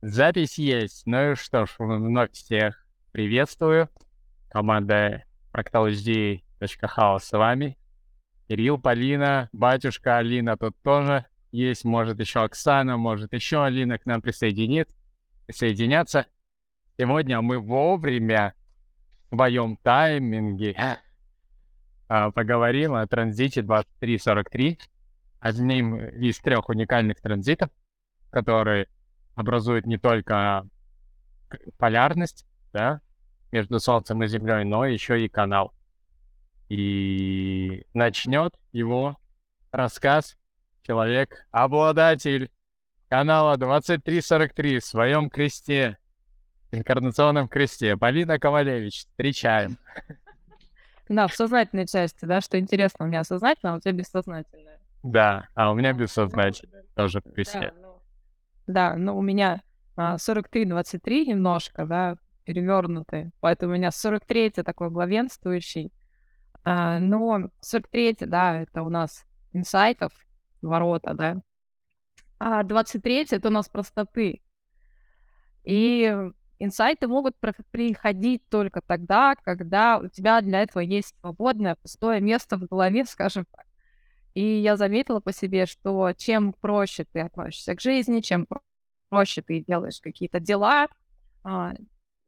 Запись есть. Ну что ж, вновь всех приветствую. Команда fractalhd.house с вами. Кирилл, Полина, батюшка Алина тут тоже есть. Может еще Оксана, может еще Алина к нам присоединит, присоединятся. Сегодня мы вовремя в своем тайминге а, поговорим о транзите 2343, одним из трех уникальных транзитов, которые образует не только полярность, да, между Солнцем и Землей, но еще и канал. И начнет его рассказ человек, обладатель канала 2343 в своем кресте, инкарнационном кресте. Полина Ковалевич, встречаем. Да, в сознательной части, да, что интересно, у меня сознательное, а у тебя бессознательное. Да, а у меня бессознательное тоже в кресте. Да, да, но у меня а, 43-23 немножко, да, перевернутые, поэтому у меня 43-й такой главенствующий. А, но 43-й, да, это у нас инсайтов, ворота, да. А 23-й это у нас простоты. И инсайты могут приходить только тогда, когда у тебя для этого есть свободное, пустое место в голове, скажем так. И я заметила по себе, что чем проще ты относишься к жизни, чем проще ты делаешь какие-то дела, а,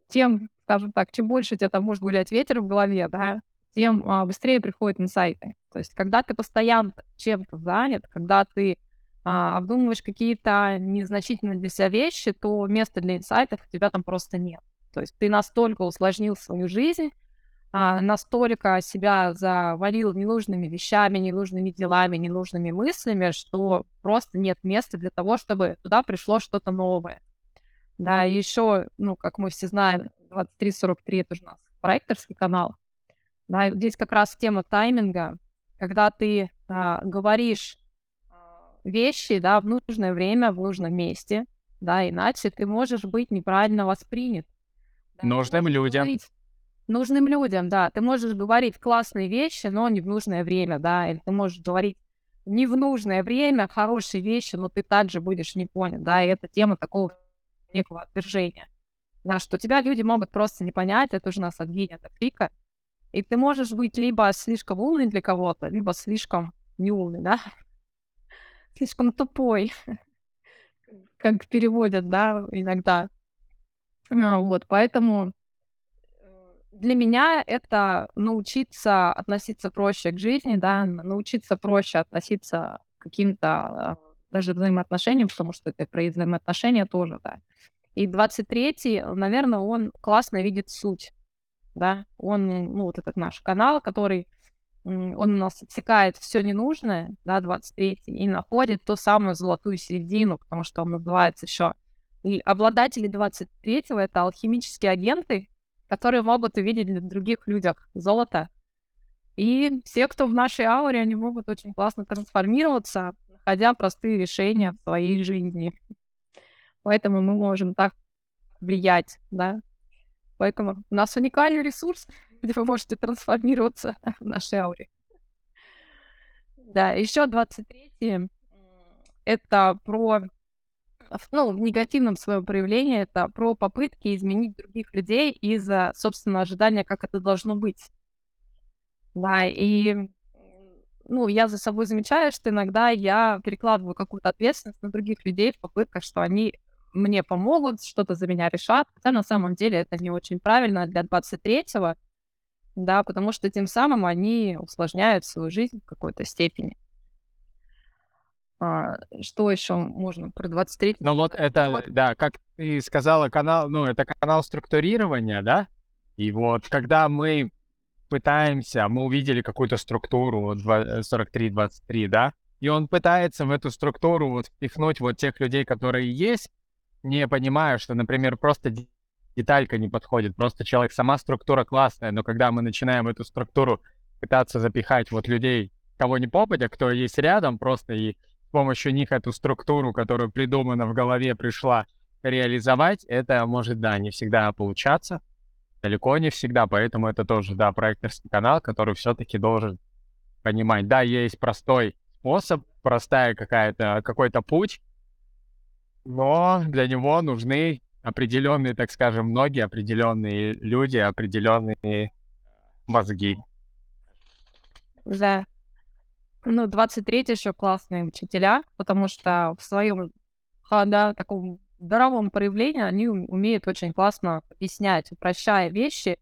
тем, скажем так, чем больше у тебя там может гулять ветер в голове, да, тем а, быстрее приходят инсайты. То есть, когда ты постоянно чем-то занят, когда ты а, обдумываешь какие-то незначительные для себя вещи, то места для инсайтов у тебя там просто нет. То есть ты настолько усложнил свою жизнь, а, настолько себя завалил ненужными вещами, ненужными делами, ненужными мыслями, что просто нет места для того, чтобы туда пришло что-то новое. Да, и еще, ну, как мы все знаем, 2343 это же у нас проекторский канал. Да, здесь как раз тема тайминга, когда ты а, говоришь а, вещи, да, в нужное время, в нужном месте, да, иначе ты можешь быть неправильно воспринят. Да, Нужным людям. Говорить, нужным людям, да. Ты можешь говорить классные вещи, но не в нужное время, да, или ты можешь говорить не в нужное время хорошие вещи, но ты также будешь не понят, да, и это тема такого некого отвержения, да, что тебя люди могут просто не понять, это уже нас от пика, и ты можешь быть либо слишком умный для кого-то, либо слишком неумный, да, слишком тупой, как переводят, да, иногда. Ну, вот, поэтому для меня это научиться относиться проще к жизни, да, научиться проще относиться к каким-то а, даже взаимоотношениям, потому что это про взаимоотношения тоже, да. И 23-й, наверное, он классно видит суть, да, он, ну, вот этот наш канал, который, он у нас отсекает все ненужное, да, 23 и находит ту самую золотую середину, потому что он называется еще и обладатели 23-го — это алхимические агенты, которые могут увидеть в других людях золото. И все, кто в нашей ауре, они могут очень классно трансформироваться, находя простые решения в своей жизни. Поэтому мы можем так влиять, да. Поэтому у нас уникальный ресурс, где вы можете трансформироваться в нашей ауре. Да, еще 23 это про ну, в негативном своем проявлении это про попытки изменить других людей из-за собственного ожидания, как это должно быть. Да, и ну, я за собой замечаю, что иногда я перекладываю какую-то ответственность на других людей в попытках, что они мне помогут, что-то за меня решат. Хотя на самом деле это не очень правильно для 23-го, да, потому что тем самым они усложняют свою жизнь в какой-то степени. А, что еще можно про 23? Ну вот это, да, как ты сказала, канал, ну это канал структурирования, да? И вот когда мы пытаемся, мы увидели какую-то структуру, вот 43-23, да? И он пытается в эту структуру вот впихнуть вот тех людей, которые есть, не понимая, что, например, просто деталька не подходит, просто человек, сама структура классная, но когда мы начинаем эту структуру пытаться запихать вот людей, кого не попадя, кто есть рядом, просто и помощью них эту структуру, которую придумана в голове, пришла реализовать, это может, да, не всегда получаться, далеко не всегда, поэтому это тоже, да, проекторский канал, который все-таки должен понимать, да, есть простой способ, простая какая-то, какой-то путь, но для него нужны определенные, так скажем, ноги, определенные люди, определенные мозги. Да. Ну, 23 еще классные учителя, потому что в своем, да, таком здоровом проявлении они умеют очень классно объяснять, упрощая вещи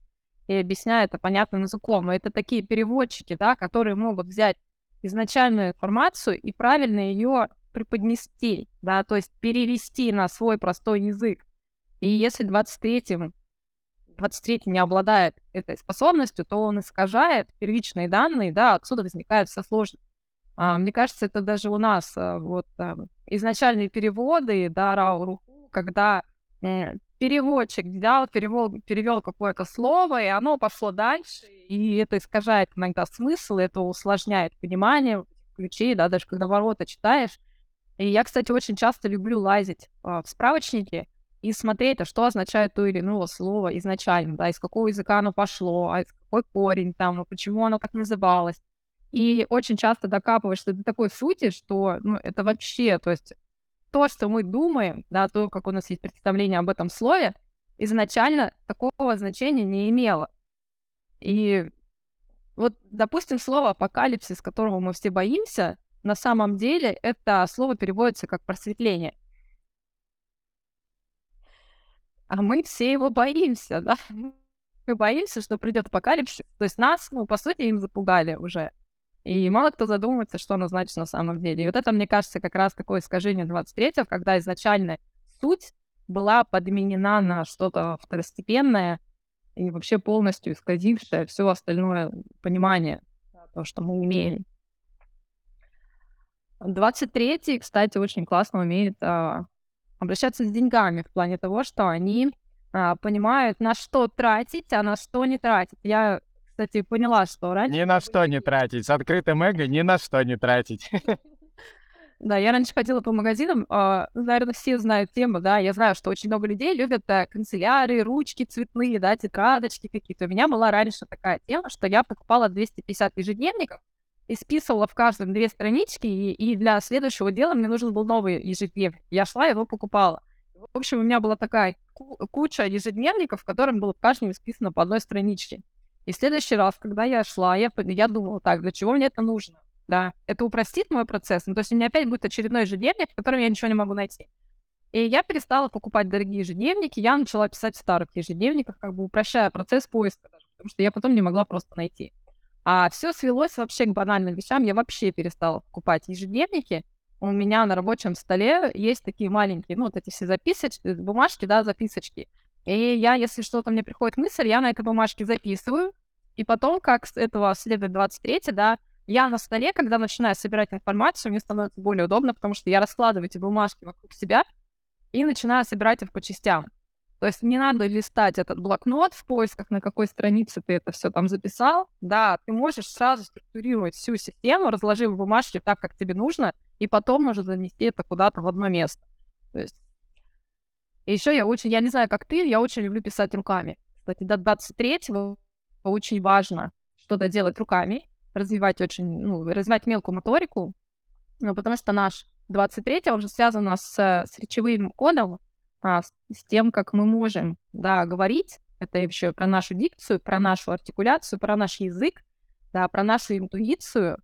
и объясняя это понятным языком. И это такие переводчики, да, которые могут взять изначальную информацию и правильно ее преподнести, да, то есть перевести на свой простой язык. И если 23-м 23 не обладает этой способностью, то он искажает первичные данные, да, отсюда возникает вся сложность. А, мне кажется, это даже у нас а, вот а, изначальные переводы, да, Рауру, когда э, переводчик взял, перевел, перевел какое-то слово, и оно пошло дальше, и это искажает иногда смысл, это усложняет понимание ключей, да, даже когда ворота читаешь. И я, кстати, очень часто люблю лазить э, в справочники и смотреть, а что означает то или иное слово изначально, да, из какого языка оно пошло, а из какой корень там, почему оно так называлось. И очень часто докапываешься до такой сути, что ну, это вообще, то есть то, что мы думаем, да, то, как у нас есть представление об этом слове, изначально такого значения не имело. И вот, допустим, слово апокалипсис, которого мы все боимся, на самом деле это слово переводится как просветление. А мы все его боимся, да? Мы боимся, что придет апокалипсис. То есть нас, ну, по сути, им запугали уже. И мало кто задумывается, что оно значит на самом деле. И вот это, мне кажется, как раз такое искажение 23-го, когда изначально суть была подменена на что-то второстепенное и вообще полностью исказившее все остальное понимание, то, что мы имеем. 23-й, кстати, очень классно умеет а, обращаться с деньгами в плане того, что они а, понимают, на что тратить, а на что не тратить. Я кстати, поняла, что раньше... Ни на что не тратить. С открытым эго ни на что не тратить. Да, я раньше ходила по магазинам, э, наверное, все знают тему, да, я знаю, что очень много людей любят э, канцелярии, ручки цветные, да, тетрадочки какие-то. У меня была раньше такая тема, что я покупала 250 ежедневников и списывала в каждом две странички, и, и для следующего дела мне нужен был новый ежедневник. Я шла, его покупала. В общем, у меня была такая куча ежедневников, в котором было в каждом исписано по одной страничке. И в следующий раз, когда я шла, я, я думала, так, для чего мне это нужно? Да, это упростит мой процесс. Ну, то есть у меня опять будет очередной ежедневник, в котором я ничего не могу найти. И я перестала покупать дорогие ежедневники, я начала писать в старых ежедневниках, как бы упрощая процесс поиска даже, потому что я потом не могла просто найти. А все свелось вообще к банальным вещам. Я вообще перестала покупать ежедневники. У меня на рабочем столе есть такие маленькие, ну, вот эти все записочки, бумажки, да, записочки. И я, если что-то мне приходит мысль, я на этой бумажке записываю, и потом, как с этого следует 23 да, я на столе, когда начинаю собирать информацию, мне становится более удобно, потому что я раскладываю эти бумажки вокруг себя и начинаю собирать их по частям. То есть не надо листать этот блокнот в поисках, на какой странице ты это все там записал. Да, ты можешь сразу структурировать всю систему, разложив бумажки так, как тебе нужно, и потом уже занести это куда-то в одно место. То есть и еще я очень, я не знаю, как ты, я очень люблю писать руками. Кстати, до 23-го очень важно что-то делать руками, развивать очень, ну, развивать мелкую моторику, ну, потому что наш 23 уже связан с, с речевым кодом, а, с, с тем, как мы можем, да, говорить. Это еще про нашу дикцию, про нашу артикуляцию, про наш язык, да, про нашу интуицию.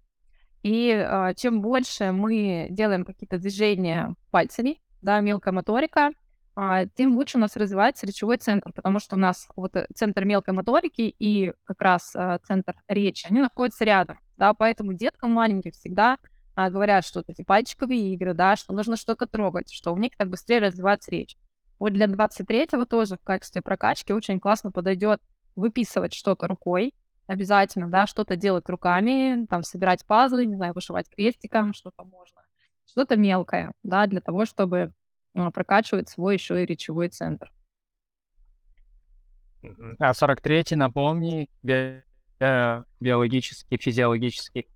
И а, чем больше мы делаем какие-то движения пальцами, да, мелкая моторика, тем лучше у нас развивается речевой центр, потому что у нас вот э, центр мелкой моторики и как раз а, центр речи, они находятся рядом, да, поэтому деткам маленьким всегда а, говорят, что эти пальчиковые игры, да, что нужно что-то трогать, что у них так быстрее развивается речь. Вот для 23-го тоже в качестве прокачки очень классно подойдет выписывать что-то рукой, обязательно, да, что-то делать руками, там, собирать пазлы, не знаю, вышивать крестиком, что-то можно, что-то мелкое, да, для того, чтобы а, прокачивает свой еще и речевой центр. А 43-й, напомни, би- э, биологический, физиологический.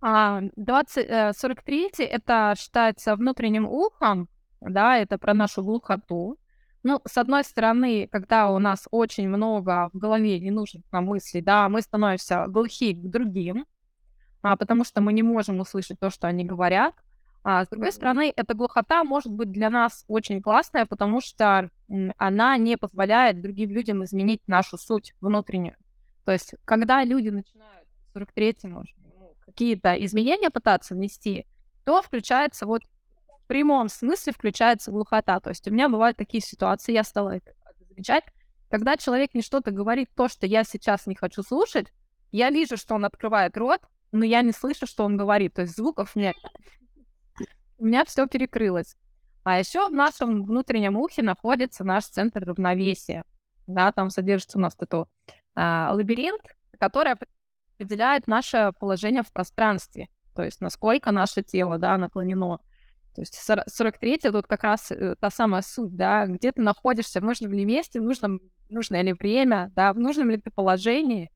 А, 20, 43-й э, это считается внутренним ухом, да, это про нашу глухоту. Ну, с одной стороны, когда у нас очень много в голове ненужных нам мыслей, да, мы становимся глухи к другим, а, потому что мы не можем услышать то, что они говорят. А с другой стороны, эта глухота может быть для нас очень классная, потому что она не позволяет другим людям изменить нашу суть внутреннюю. То есть, когда люди начинают в 43-м ну, какие-то изменения пытаться внести, то включается вот в прямом смысле включается глухота. То есть у меня бывают такие ситуации, я стала это замечать, когда человек мне что-то говорит, то, что я сейчас не хочу слушать, я вижу, что он открывает рот, но я не слышу, что он говорит. То есть звуков нет. У меня все перекрылось. А еще в нашем внутреннем ухе находится наш центр равновесия. Да, там содержится у нас этот а, лабиринт, который определяет наше положение в пространстве. То есть насколько наше тело да, наклонено. То есть 43 тут как раз э, та самая суть, да, где ты находишься, в нужном ли месте, в нужном, нужное ли время, да, в нужном ли ты положении.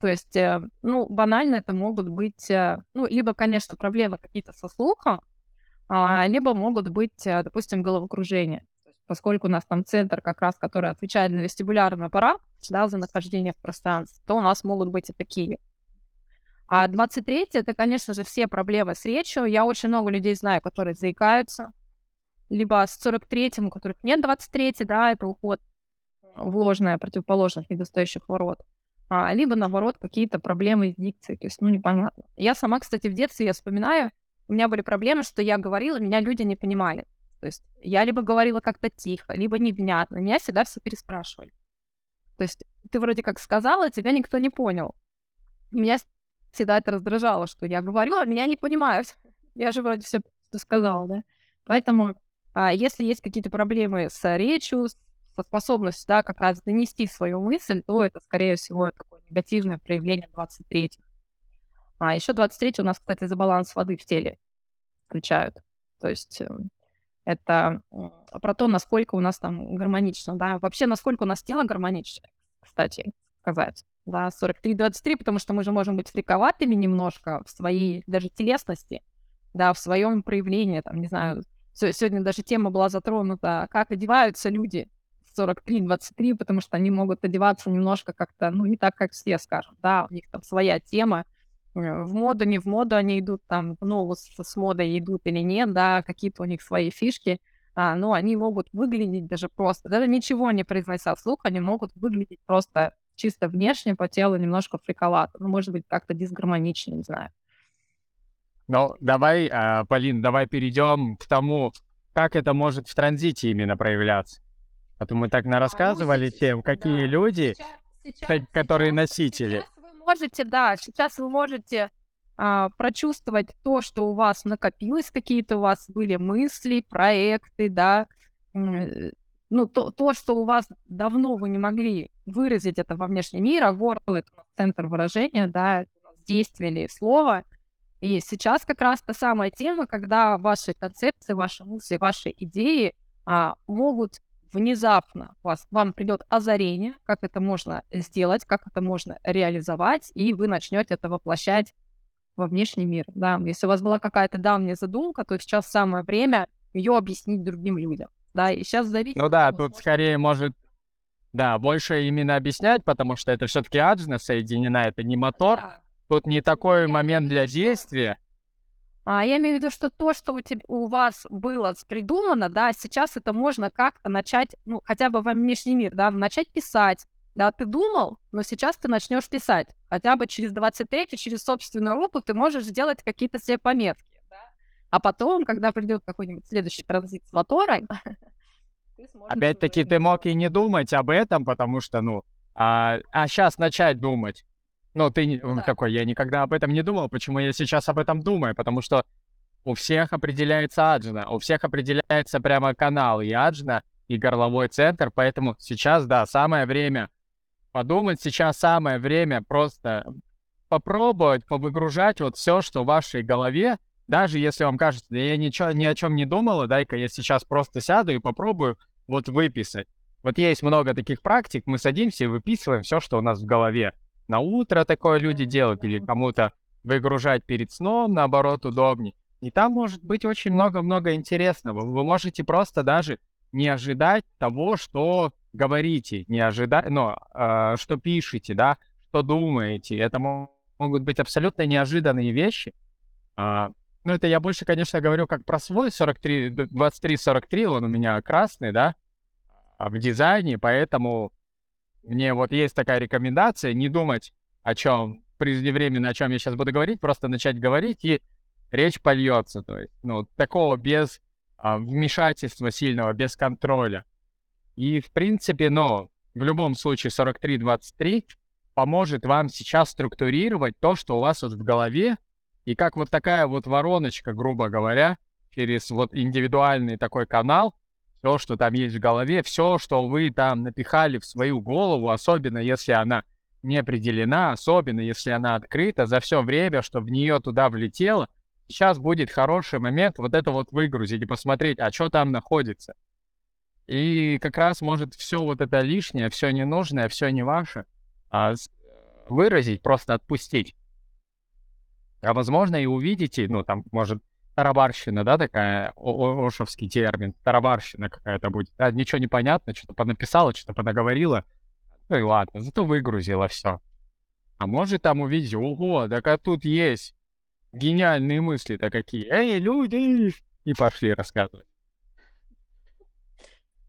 То есть, э, ну, банально это могут быть, э, ну, либо, конечно, проблемы какие-то со слухом, либо могут быть, допустим, головокружение. Поскольку у нас там центр как раз, который отвечает за вестибулярный аппарат, да, за нахождение в пространстве, то у нас могут быть и такие а 23 это, конечно же, все проблемы с речью. Я очень много людей знаю, которые заикаются. Либо с 43-м, у которых нет 23 да, это уход в ложное противоположных недостающих ворот. А, либо, наоборот, какие-то проблемы с дикцией. То есть, ну, непонятно. Я сама, кстати, в детстве, я вспоминаю, у меня были проблемы, что я говорила, меня люди не понимали. То есть я либо говорила как-то тихо, либо невнятно. Меня всегда все переспрашивали. То есть ты вроде как сказала, тебя никто не понял. Меня всегда это раздражало, что я говорю, а меня не понимают. Я же вроде все сказала, да. Поэтому, а, если есть какие-то проблемы с речью, со способностью, да, как раз донести свою мысль, то это, скорее всего, такое негативное проявление 23 А еще 23 у нас, кстати, за баланс воды в теле включают. То есть эм, это про то, насколько у нас там гармонично, да, вообще, насколько у нас тело гармонично, кстати, сказать да, 43-23, потому что мы же можем быть фриковатыми немножко в своей даже телесности, да, в своем проявлении, там, не знаю, сегодня даже тема была затронута, как одеваются люди 43-23, потому что они могут одеваться немножко как-то, ну, не так, как все, скажем, да, у них там своя тема, в моду, не в моду они идут, там, ну, с, с модой идут или нет, да, какие-то у них свои фишки, а, но они могут выглядеть даже просто, даже ничего не произнося вслух, они могут выглядеть просто чисто внешне по телу немножко фриковато. Ну, может быть, как-то дисгармонично, не знаю. Ну, давай, э, Полин, давай перейдем к тому, как это может в транзите именно проявляться. А то мы так на рассказывали тем, какие да. люди, сейчас, сейчас, которые сейчас, носители. Сейчас можете, да, сейчас вы можете а, прочувствовать то, что у вас накопилось, какие-то у вас были мысли, проекты, да, ну, то, то, что у вас давно вы не могли выразить это во внешний мир, а горло — это центр выражения, да, действие или слово. И сейчас как раз та самая тема, когда ваши концепции, ваши мысли, ваши идеи а, могут внезапно вас, вам придет озарение, как это можно сделать, как это можно реализовать, и вы начнете это воплощать во внешний мир. Да? Если у вас была какая-то давняя задумка, то сейчас самое время ее объяснить другим людям да, и сейчас зависит... Ну да, тут скорее может, да, больше именно объяснять, потому что это все-таки аджна соединена, это не мотор, да. тут не такой момент для действия. А я имею в виду, что то, что у, тебя, у вас было придумано, да, сейчас это можно как-то начать, ну, хотя бы во внешний мир, да, начать писать. Да, ты думал, но сейчас ты начнешь писать. Хотя бы через 23 через собственную опыт ты можешь сделать какие-то себе пометки. А потом, когда придет какой-нибудь следующий транзит с мотором, Опять-таки, ты мог и не думать об этом, потому что, ну, а, а сейчас начать думать. Ну, ты да. такой, я никогда об этом не думал, почему я сейчас об этом думаю? Потому что у всех определяется аджна, у всех определяется прямо канал и аджна, и горловой центр, поэтому сейчас, да, самое время подумать, сейчас самое время просто попробовать повыгружать вот все, что в вашей голове, даже если вам кажется, да я ничего, ни о чем не думала, дай-ка я сейчас просто сяду и попробую вот выписать. Вот есть много таких практик, мы садимся и выписываем все, что у нас в голове. На утро такое люди делают, или кому-то выгружать перед сном, наоборот, удобнее. И там может быть очень много-много интересного. Вы можете просто даже не ожидать того, что говорите, не ожидать, но э, что пишете, да, что думаете. Это могут быть абсолютно неожиданные вещи. Э, Ну, это я больше, конечно, говорю как про свой 43, 23-43, он у меня красный, да, а в дизайне, поэтому мне вот есть такая рекомендация не думать о чем преждевременно, о чем я сейчас буду говорить, просто начать говорить, и речь польется. То есть, ну, такого без а, вмешательства сильного, без контроля. И, в принципе, ну, в любом случае 43-23 поможет вам сейчас структурировать то, что у вас вот в голове, и как вот такая вот вороночка, грубо говоря, через вот индивидуальный такой канал, все, что там есть в голове, все, что вы там напихали в свою голову, особенно если она не определена, особенно если она открыта, за все время, что в нее туда влетело, сейчас будет хороший момент вот это вот выгрузить и посмотреть, а что там находится. И как раз может все вот это лишнее, все ненужное, все не ваше а, выразить, просто отпустить. А возможно и увидите, ну там может тарабарщина, да, такая, ошовский термин, тарабарщина какая-то будет. А, ничего не понятно, что-то понаписала, что-то понаговорила. Ну и ладно, зато выгрузила все. А может там увидеть, ого, так а тут есть гениальные мысли-то какие. Эй, люди! И пошли рассказывать.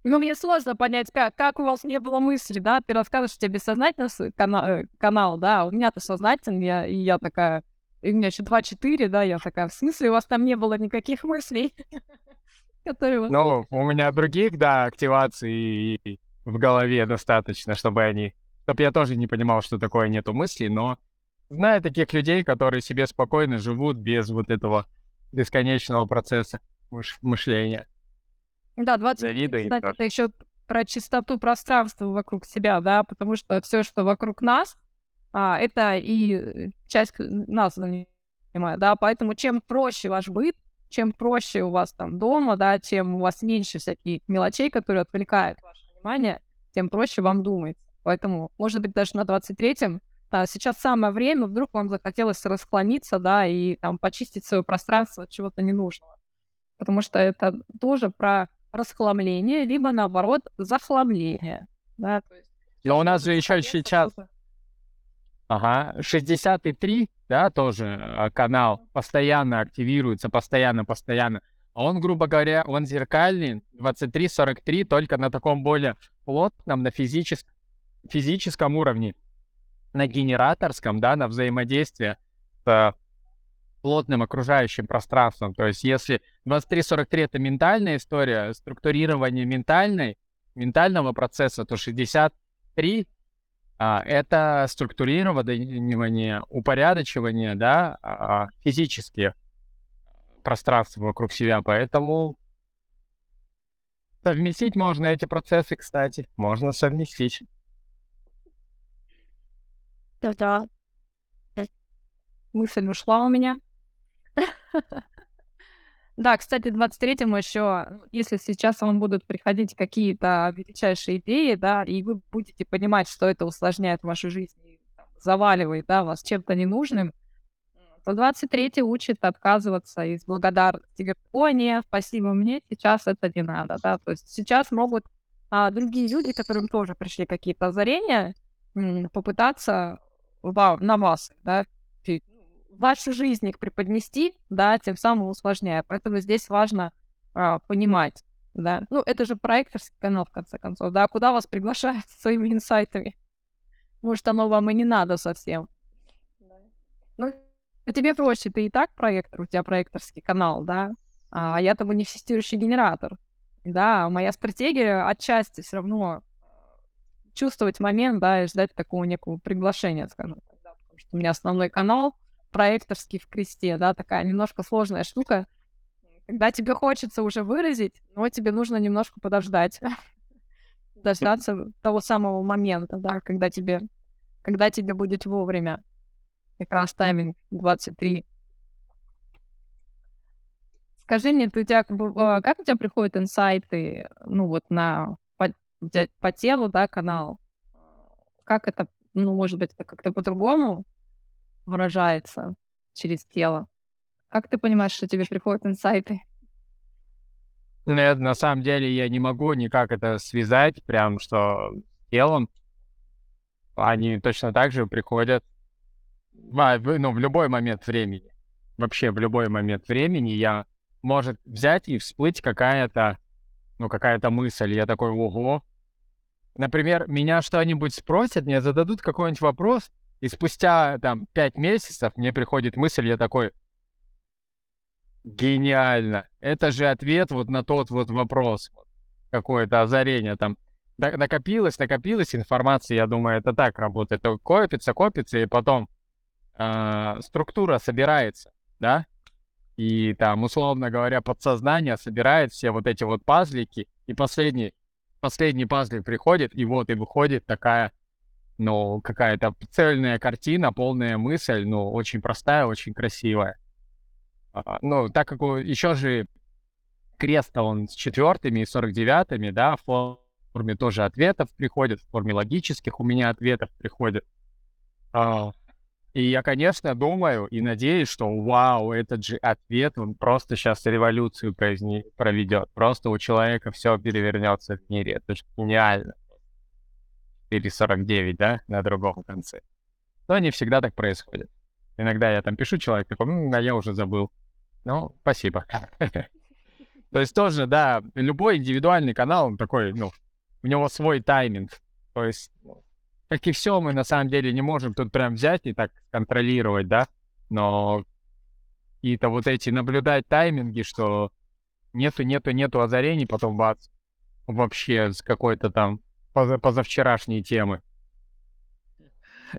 Ну, мне сложно понять, как, как у вас не было мысли, да? Ты рассказываешь, что тебе бессознательно канал, э, канал, да, у меня-то сознательный, я, и я такая, и у меня еще 2-4, да, я такая, в смысле, у вас там не было никаких мыслей? которые... Ну, у меня других, да, активаций в голове достаточно, чтобы они... Чтобы я тоже не понимал, что такое нету мыслей, но знаю таких людей, которые себе спокойно живут без вот этого бесконечного процесса мышления. Да, 20 Завидую кстати, это еще про чистоту пространства вокруг себя, да, потому что все, что вокруг нас, а, это и часть нас занимает, да, поэтому чем проще ваш быт, чем проще у вас там дома, да, чем у вас меньше всяких мелочей, которые отвлекают ваше внимание, тем проще вам думать. Поэтому, может быть, даже на 23-м а, сейчас самое время, вдруг вам захотелось расклониться, да, и там почистить свое пространство от чего-то ненужного. Потому что это тоже про расхламление, либо наоборот захламление. Да, то есть, Но у нас же еще сейчас... Ага, 63, да, тоже а, канал постоянно активируется, постоянно, постоянно. А он, грубо говоря, он зеркальный, 23-43, только на таком более плотном, на физичес... физическом уровне, на генераторском, да, на взаимодействие с плотным окружающим пространством. То есть если 23-43 это ментальная история, структурирование ментальной, ментального процесса, то 63 а, это структурирование, упорядочивание, да, а, физические пространства вокруг себя. Поэтому совместить можно эти процессы, кстати, можно совместить. Да-да. Мысль ушла у меня. Да, кстати, 23-му еще, если сейчас вам будут приходить какие-то величайшие идеи, да, и вы будете понимать, что это усложняет вашу жизнь заваливает, да, вас чем-то ненужным, то 23-й учит отказываться из благодарности. О, нет, спасибо, мне сейчас это не надо, да, то есть сейчас могут а, другие люди, которым тоже пришли какие-то озарения, попытаться на вас, да, вашу жизнь их преподнести, да, тем самым усложняя. Поэтому здесь важно а, понимать, да. Ну, это же проекторский канал, в конце концов, да, куда вас приглашают своими инсайтами. Может, оно вам и не надо совсем. Ну, тебе проще, ты и так проектор, у тебя проекторский канал, да, а я там манифестирующий генератор. Да, моя стратегия отчасти все равно чувствовать момент, да, и ждать такого некого приглашения, скажем так, да, потому что у меня основной канал — проекторский в кресте, да, такая немножко сложная штука, когда тебе хочется уже выразить, но тебе нужно немножко подождать, дождаться того самого момента, да, когда тебе, когда тебе будет вовремя. Как раз тайминг 23. Скажи мне, ты у тебя, а, как у тебя приходят инсайты, ну вот на по, по телу, да, канал? Как это, ну, может быть, это как-то по-другому? Выражается через тело. Как ты понимаешь, что тебе приходят инсайты? Нет, на самом деле я не могу никак это связать, прям что телом. Они точно так же приходят а, ну, в любой момент времени. вообще в любой момент времени я может взять и всплыть какая-то, ну, какая-то мысль. Я такой, ого. Например, меня что-нибудь спросят, мне зададут какой-нибудь вопрос, и спустя там пять месяцев мне приходит мысль, я такой, гениально. Это же ответ вот на тот вот вопрос. Какое-то озарение там. Накопилось, накопилось информации, я думаю, это так работает. Это копится, копится, и потом э, структура собирается, да? И там, условно говоря, подсознание собирает все вот эти вот пазлики, и последний, последний пазлик приходит, и вот и выходит такая, ну, какая-то цельная картина, полная мысль, ну, очень простая, очень красивая. А, ну, так как еще же крест он с четвертыми и сорок девятыми, да, в форме тоже ответов приходит, в форме логических у меня ответов приходит. А, и я, конечно, думаю и надеюсь, что вау, этот же ответ, он просто сейчас революцию произне... проведет. Просто у человека все перевернется в мире. Это же гениально. 4.49, да, на другом конце. Но не всегда так происходит. Иногда я там пишу человек, такой, ну, а я уже забыл. Ну, спасибо. То есть тоже, да, любой индивидуальный канал, он такой, ну, у него свой тайминг. То есть ну, как и все, мы на самом деле не можем тут прям взять и так контролировать, да, но какие-то вот эти наблюдать тайминги, что нету, нету, нету озарений, потом бац, вообще с какой-то там позавчерашней темы.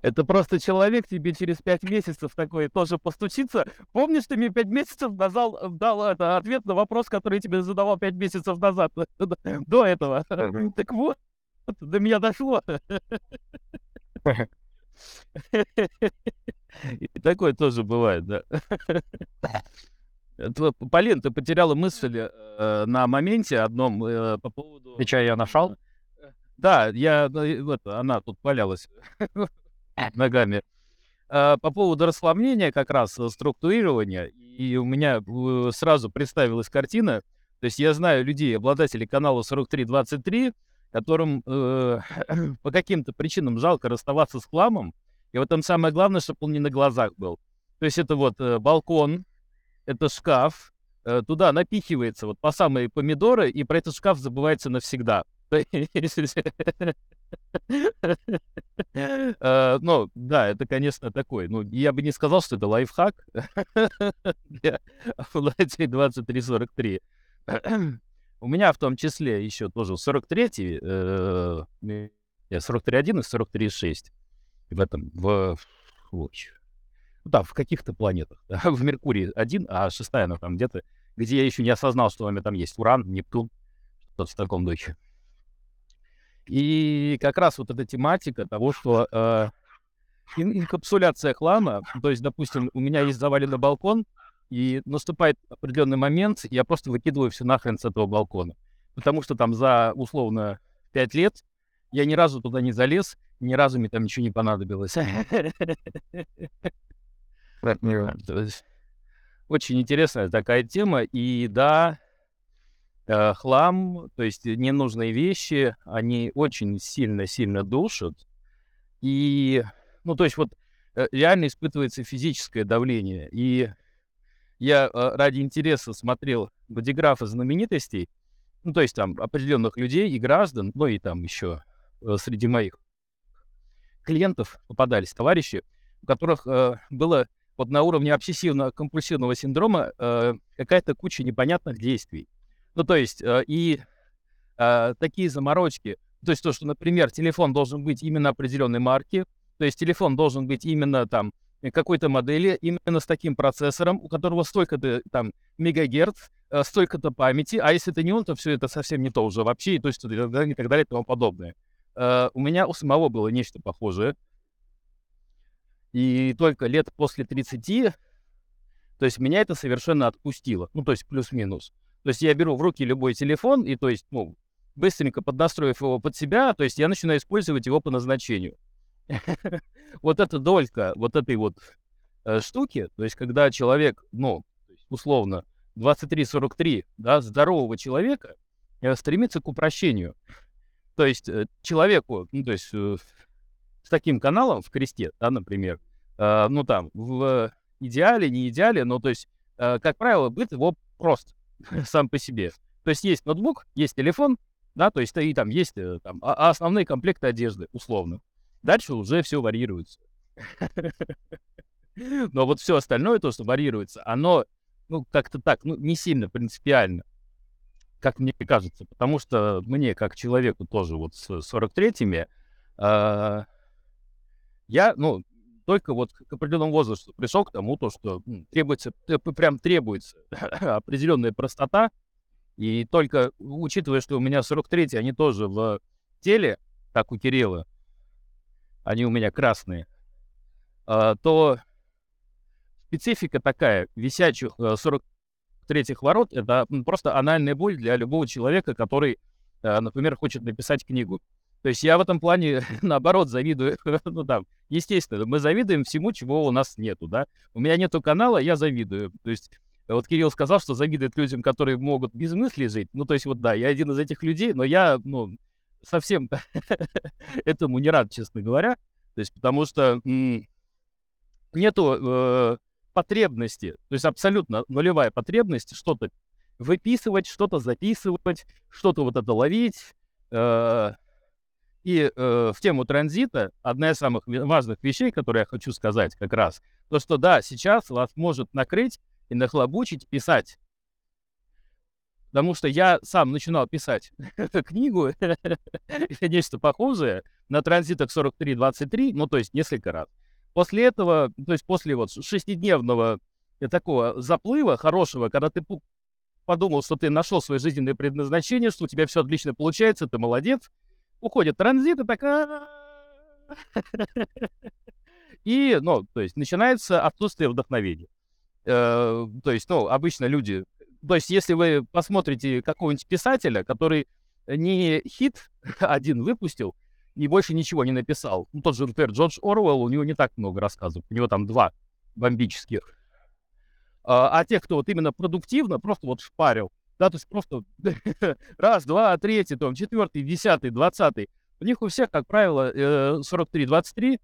Это просто человек тебе через пять месяцев такой тоже постучится. Помнишь, ты мне пять месяцев назад дал это, ответ на вопрос, который я тебе задавал пять месяцев назад, до этого. Так вот, до меня дошло. И такое тоже бывает, да. Полин, ты потеряла мысль э, на моменте одном э, по поводу... И что, я нашел? Да, я, ну, вот, она тут валялась ногами. Э, по поводу расслабления, как раз э, структурирования, и у меня сразу представилась картина, то есть я знаю людей, обладателей канала 4323, которым э, по каким-то причинам жалко расставаться с хламом. И вот там самое главное, чтобы он не на глазах был. То есть это вот э, балкон, это шкаф, э, туда напихивается вот по самые помидоры, и про этот шкаф забывается навсегда. Э, ну, да, это, конечно, такой. Ну, я бы не сказал, что это лайфхак для 2343. У меня в том числе еще тоже 43-й, э, 43.1 и 43.6 в этом, в, в, ну, да, в каких-то планетах. В Меркурии один, а шестая она там где-то, где я еще не осознал, что у меня там есть Уран, Нептун, что-то в таком духе. И как раз вот эта тематика того, что э, инкапсуляция хлама, то есть, допустим, у меня есть заваленный балкон, и наступает определенный момент, я просто выкидываю все нахрен с этого балкона. Потому что там за, очень 5 лет я ни разу туда не залез, ни разу мне там ничего не понадобилось. Очень интересная такая тема. И да, э, хлам, то есть ненужные вещи, они очень сильно-сильно душат. И, ну, то есть вот э, реально испытывается физическое давление. И я э, ради интереса смотрел бодиграфы знаменитостей, ну, то есть там определенных людей и граждан, ну, и там еще среди моих клиентов попадались товарищи, у которых э, было вот на уровне обсессивно-компульсивного синдрома э, какая-то куча непонятных действий. Ну, то есть э, и э, такие заморочки, то есть то, что, например, телефон должен быть именно определенной марки, то есть телефон должен быть именно там Э, какой-то модели именно с таким процессором, у которого столько-то там мегагерц, столько-то памяти, а если это не он, то все это совсем не то уже вообще, то есть и так далее, и так далее и тому подобное. У меня у самого было нечто похожее. И только лет после 30, то есть меня это совершенно отпустило. Ну, то есть плюс-минус. То есть я беру в руки любой телефон, и то есть, ну, быстренько поднастроив его под себя, то есть я начинаю использовать его по назначению. вот эта долька вот этой вот э, штуки, то есть когда человек, ну, условно, 23-43, да, здорового человека э, стремится к упрощению. То есть э, человеку, ну, то есть с таким каналом в кресте, да, например, ну, там, в идеале, не идеале, но то есть, как правило, быт его прост сам по себе. То есть есть ноутбук, есть телефон, да, то есть и там есть э, там, а, а основные комплекты одежды, условно. Дальше уже все варьируется. Но вот все остальное, то, что варьируется, оно, ну, как-то так, ну, не сильно принципиально, как мне кажется. Потому что мне, как человеку тоже вот с 43-ми, э, я, ну, только вот к определенному возрасту пришел к тому, то, что требуется, прям требуется определенная простота, и только учитывая, что у меня 43-й, они тоже в теле, как у Кирилла, они у меня красные, а, то специфика такая, висячих 43-х э, ворот, это просто анальная боль для любого человека, который, э, например, хочет написать книгу. То есть я в этом плане, наоборот, завидую, ну там, естественно, мы завидуем всему, чего у нас нету, да. У меня нету канала, я завидую. То есть вот Кирилл сказал, что завидует людям, которые могут без мысли жить. Ну, то есть вот да, я один из этих людей, но я, ну, совсем этому не рад, честно говоря. То есть потому что нету э, потребности, то есть абсолютно нулевая потребность что-то выписывать, что-то записывать, что-то вот это ловить. Э, и э, в тему транзита одна из самых важных вещей, которые я хочу сказать как раз, то, что да, сейчас вас может накрыть и нахлобучить писать. Потому что я сам начинал писать книгу нечто похожее на транзитах 43-23, ну, то есть несколько раз. После этого, то есть после вот шестидневного э, такого заплыва хорошего, когда ты подумал, что ты нашел свое жизненное предназначение, что у тебя все отлично получается, ты молодец, уходит транзит и такая... И, ну, то есть начинается отсутствие вдохновения. Э, то есть, ну, обычно люди... То есть, если вы посмотрите какого-нибудь писателя, который не хит один выпустил и больше ничего не написал. Ну, тот же, например, Джордж Оруэлл, у него не так много рассказов. У него там два бомбических. А, а тех, кто вот именно продуктивно, просто вот шпарил, да, то есть просто раз, два, третий, там, четвертый, десятый, двадцатый. У них у всех, как правило, 43-23 э,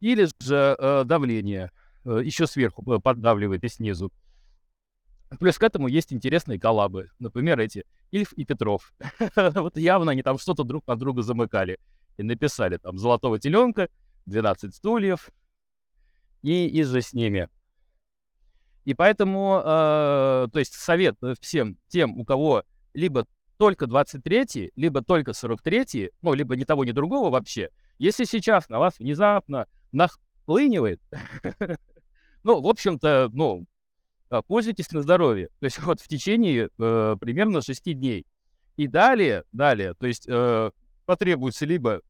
или же э, давление Э, еще сверху поддавливает и снизу. Плюс к этому есть интересные коллабы. Например, эти Ильф и Петров. вот явно они там что-то друг на друга замыкали. И написали там «Золотого теленка», «12 стульев» и, и же с ними. И поэтому, э, то есть совет всем тем, у кого либо только 23 либо только 43 ну, либо ни того, ни другого вообще, если сейчас на вас внезапно нахлынивает Ну, в общем-то, ну, а, пользуйтесь на здоровье. То есть вот в течение э, примерно 6 дней. И далее, далее, то есть э, потребуется либо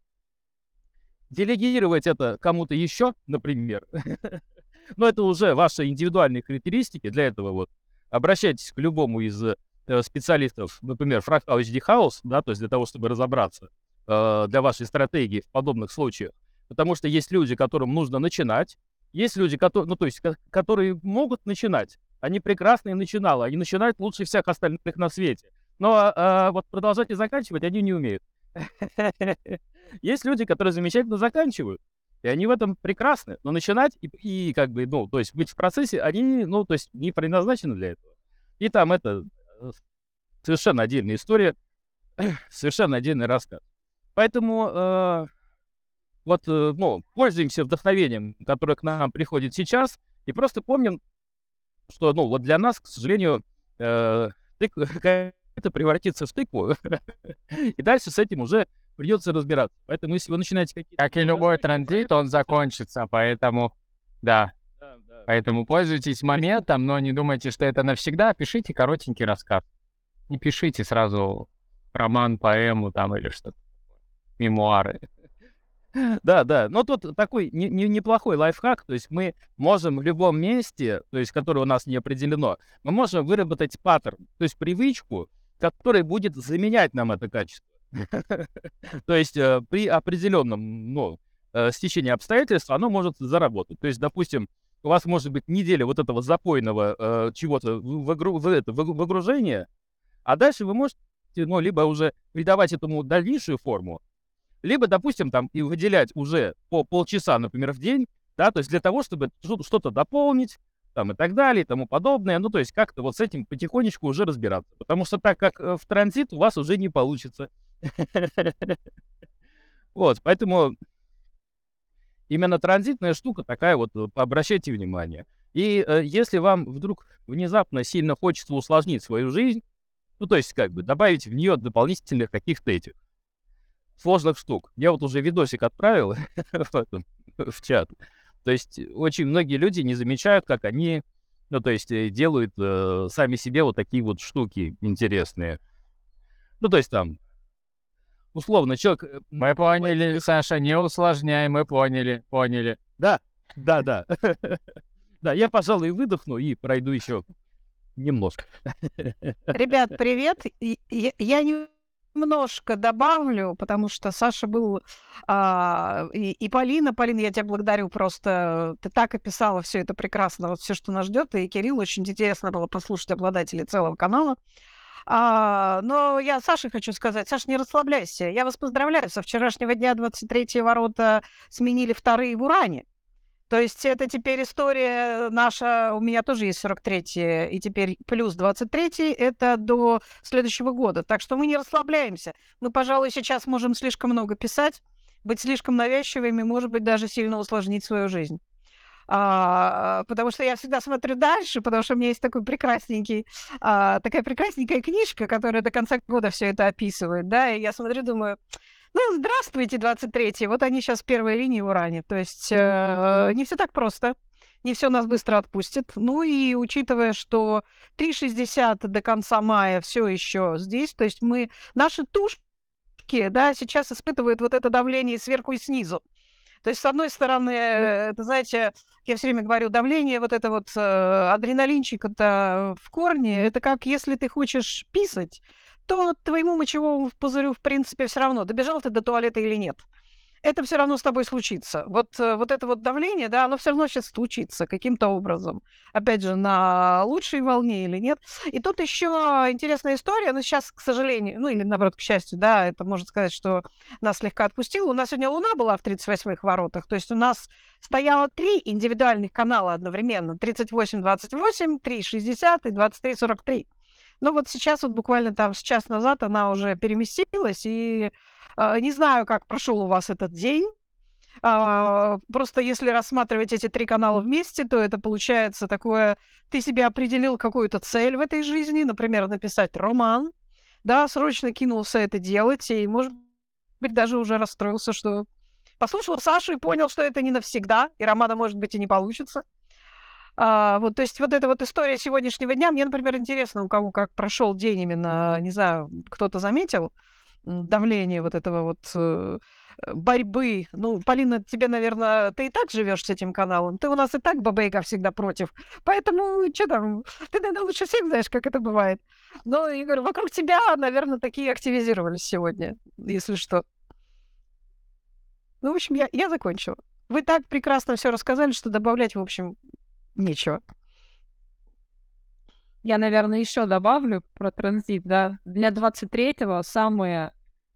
делегировать это кому-то еще, например, но это уже ваши индивидуальные характеристики. Для этого вот обращайтесь к любому из э, специалистов, например, Fractal HD House, да, то есть для того, чтобы разобраться э, для вашей стратегии в подобных случаях. Потому что есть люди, которым нужно начинать, есть люди, которые, ну, то есть, которые могут начинать. Они прекрасные начиналы, они начинают лучше всех остальных на свете. Но а, вот продолжать и заканчивать они не умеют. Есть люди, которые замечательно заканчивают. И они в этом прекрасны. Но начинать и, и как бы, ну, то есть быть в процессе, они, ну, то есть не предназначены для этого. И там это э, совершенно отдельная история, совершенно отдельный рассказ. Поэтому э, вот, э, ну, пользуемся вдохновением, которое к нам приходит сейчас, и просто помним, что, ну, вот для нас, к сожалению, э, тык, это превратится в тыкву, и дальше с этим уже придется разбираться. Поэтому, если вы начинаете какие-то... Как и любой транзит, он закончится, поэтому, да. да, да. Поэтому пользуйтесь моментом, но не думайте, что это навсегда. Пишите коротенький рассказ. Не пишите сразу роман, поэму там или что-то. Мемуары. Да, да. Но тут такой не, не, неплохой лайфхак. То есть мы можем в любом месте, то есть которое у нас не определено, мы можем выработать паттерн, то есть привычку, который будет заменять нам это качество. То есть э, при определенном ну, э, стечении обстоятельств оно может заработать. То есть, допустим, у вас может быть неделя вот этого запойного э, чего-то выгружения, а дальше вы можете, ну, либо уже придавать этому дальнейшую форму, либо, допустим, там и выделять уже по полчаса, например, в день да, то есть для того, чтобы что-то дополнить, там и так далее, и тому подобное. Ну, то есть как-то вот с этим потихонечку уже разбираться. Потому что так как в транзит у вас уже не получится. Вот, поэтому именно транзитная штука такая вот, э, обращайте внимание. И э, если вам вдруг внезапно сильно хочется усложнить свою жизнь, ну, то есть как бы добавить в нее дополнительных каких-то этих сложных штук. Я вот уже видосик отправил в чат. То есть очень многие люди не замечают, как они, ну, то есть э, делают э, сами себе вот такие вот штуки интересные. Ну, то есть там, условно, человек... Э, мы поняли, Саша, не усложняй, мы поняли, поняли. Да, да, да. Да, я, пожалуй, выдохну и пройду еще немножко. Ребят, привет. Я не немножко добавлю, потому что Саша был а, и, и Полина. Полина, я тебя благодарю, просто ты так описала все это прекрасно, вот все, что нас ждет. И Кирилл очень интересно было послушать обладателей целого канала. А, но я Саше хочу сказать, Саша, не расслабляйся. Я вас поздравляю. Со вчерашнего дня 23 ворота сменили вторые в Уране. То есть это теперь история наша, у меня тоже есть 43 и теперь плюс 23 это до следующего года. Так что мы не расслабляемся. Мы, пожалуй, сейчас можем слишком много писать, быть слишком навязчивыми, может быть, даже сильно усложнить свою жизнь. А, потому что я всегда смотрю дальше, потому что у меня есть такой прекрасненький, а, такая прекрасненькая книжка, которая до конца года все это описывает, да, и я смотрю, думаю, ну, здравствуйте, 23-й. Вот они сейчас в первой линии в Уране. То есть э, не все так просто. Не все нас быстро отпустит. Ну и учитывая, что 3,60 до конца мая все еще здесь, то есть мы, наши тушки, да, сейчас испытывают вот это давление сверху и снизу. То есть, с одной стороны, это, знаете, я все время говорю, давление, вот это вот э, адреналинчик, это в корне, это как если ты хочешь писать, то твоему мочевому пузырю, в принципе, все равно, добежал ты до туалета или нет. Это все равно с тобой случится. Вот, э, вот это вот давление, да, оно все равно сейчас случится каким-то образом. Опять же, на лучшей волне или нет. И тут еще интересная история, но сейчас, к сожалению, ну или наоборот, к счастью, да, это можно сказать, что нас слегка отпустило. У нас сегодня Луна была в 38-х воротах, то есть у нас стояло три индивидуальных канала одновременно. 38-28, 3-60 и 23-43. Ну вот сейчас вот буквально там с час назад она уже переместилась, и не знаю, как прошел у вас этот день. А, просто если рассматривать эти три канала вместе, то это получается такое, ты себе определил какую-то цель в этой жизни, например, написать роман, да, срочно кинулся это делать, и, может быть, даже уже расстроился, что послушал Сашу и понял, что это не навсегда, и романа, может быть, и не получится. А, вот, то есть вот эта вот история сегодняшнего дня, мне, например, интересно, у кого как прошел день именно, не знаю, кто-то заметил давление вот этого вот э, борьбы. Ну, Полина, тебе, наверное, ты и так живешь с этим каналом. Ты у нас и так бабейка всегда против. Поэтому, что там, ты, наверное, лучше всех знаешь, как это бывает. Но, говорю, вокруг тебя, наверное, такие активизировались сегодня, если что. Ну, в общем, я, я закончила. Вы так прекрасно все рассказали, что добавлять, в общем, нечего. Я, наверное, еще добавлю про транзит, да. Для 23-го самая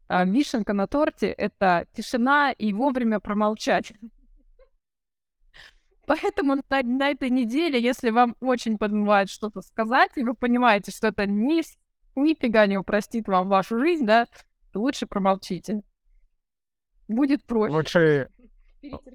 а, вишенка на торте — это тишина и вовремя промолчать. Поэтому на, на этой неделе, если вам очень подмывает что-то сказать, и вы понимаете, что это ни, нифига не упростит вам вашу жизнь, да, лучше промолчите. Будет проще. Лучше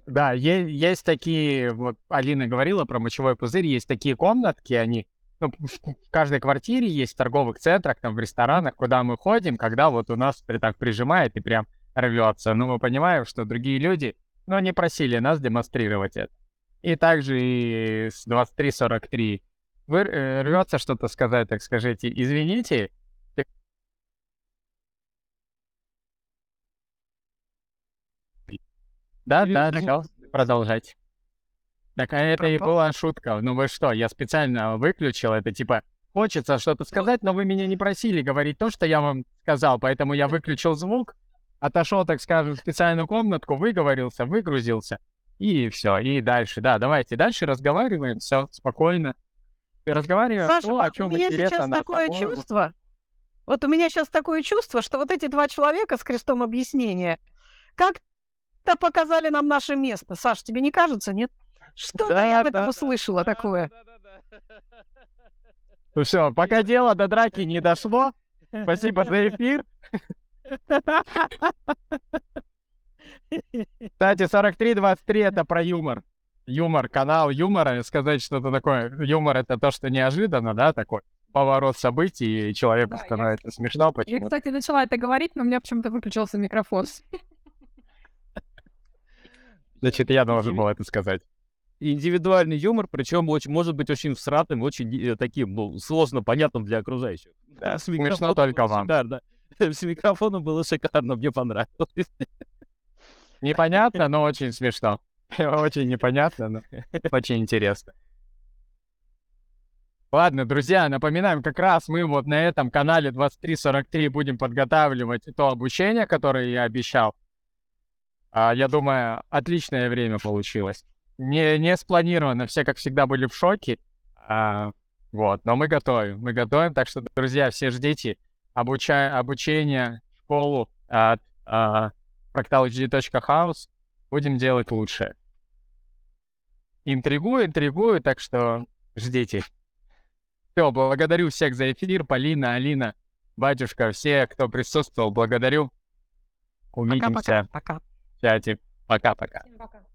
да, е- есть такие, вот Алина говорила про мочевой пузырь, есть такие комнатки, они ну, в каждой квартире есть в торговых центрах, там в ресторанах, куда мы ходим, когда вот у нас так прижимает и прям рвется. Но мы понимаем, что другие люди, ну, не просили нас демонстрировать это. И также и с 23.43 вы, э, рвется что-то сказать, так скажите, извините, Да, да, да, продолжать. Так, а это и была шутка. Ну вы что, я специально выключил это, типа, хочется что-то сказать, но вы меня не просили говорить то, что я вам сказал, поэтому я выключил звук, отошел, так скажем, в специальную комнатку, выговорился, выгрузился, и все, и дальше. Да, давайте дальше разговариваем, все спокойно. Разговариваем Саша, то, о чем у меня сейчас такое тобой. чувство, вот у меня сейчас такое чувство, что вот эти два человека с крестом объяснения, как будто показали нам наше место. Саш, тебе не кажется, нет? Что Да, я да, этом да, услышала такое? Ну все, пока дело до драки не дошло. Спасибо за эфир. Кстати, 4323 это про юмор. Юмор, канал юмора. Сказать что-то такое. Юмор это то, что неожиданно, да, такой поворот событий, и человеку Да, я- становится смешно Я, почему кстати, начала это говорить, но у меня почему-то выключился микрофон. Значит, я должен был это сказать. Индивидуальный юмор, причем очень, может быть очень всратым, очень э, таким, ну, сложно понятным для окружающих. Да, С смешно только вам. шикарно. С микрофоном было шикарно, мне понравилось. Непонятно, но очень смешно. Очень непонятно, но очень интересно. Ладно, друзья, напоминаем, как раз мы вот на этом канале 2343 будем подготавливать то обучение, которое я обещал. А, я думаю, отличное время получилось. Не, не спланировано, все, как всегда, были в шоке. А, вот, но мы готовим, мы готовим, так что, друзья, все ждите обуча... обучение, школу от а, fractalhd.house. Будем делать лучше. Интригую, интригую, так что ждите. Все, благодарю всех за эфир. Полина, Алина, батюшка, все, кто присутствовал, благодарю. Увидимся Пока-пока. Пока. в чате. Пока-пока. Всем пока.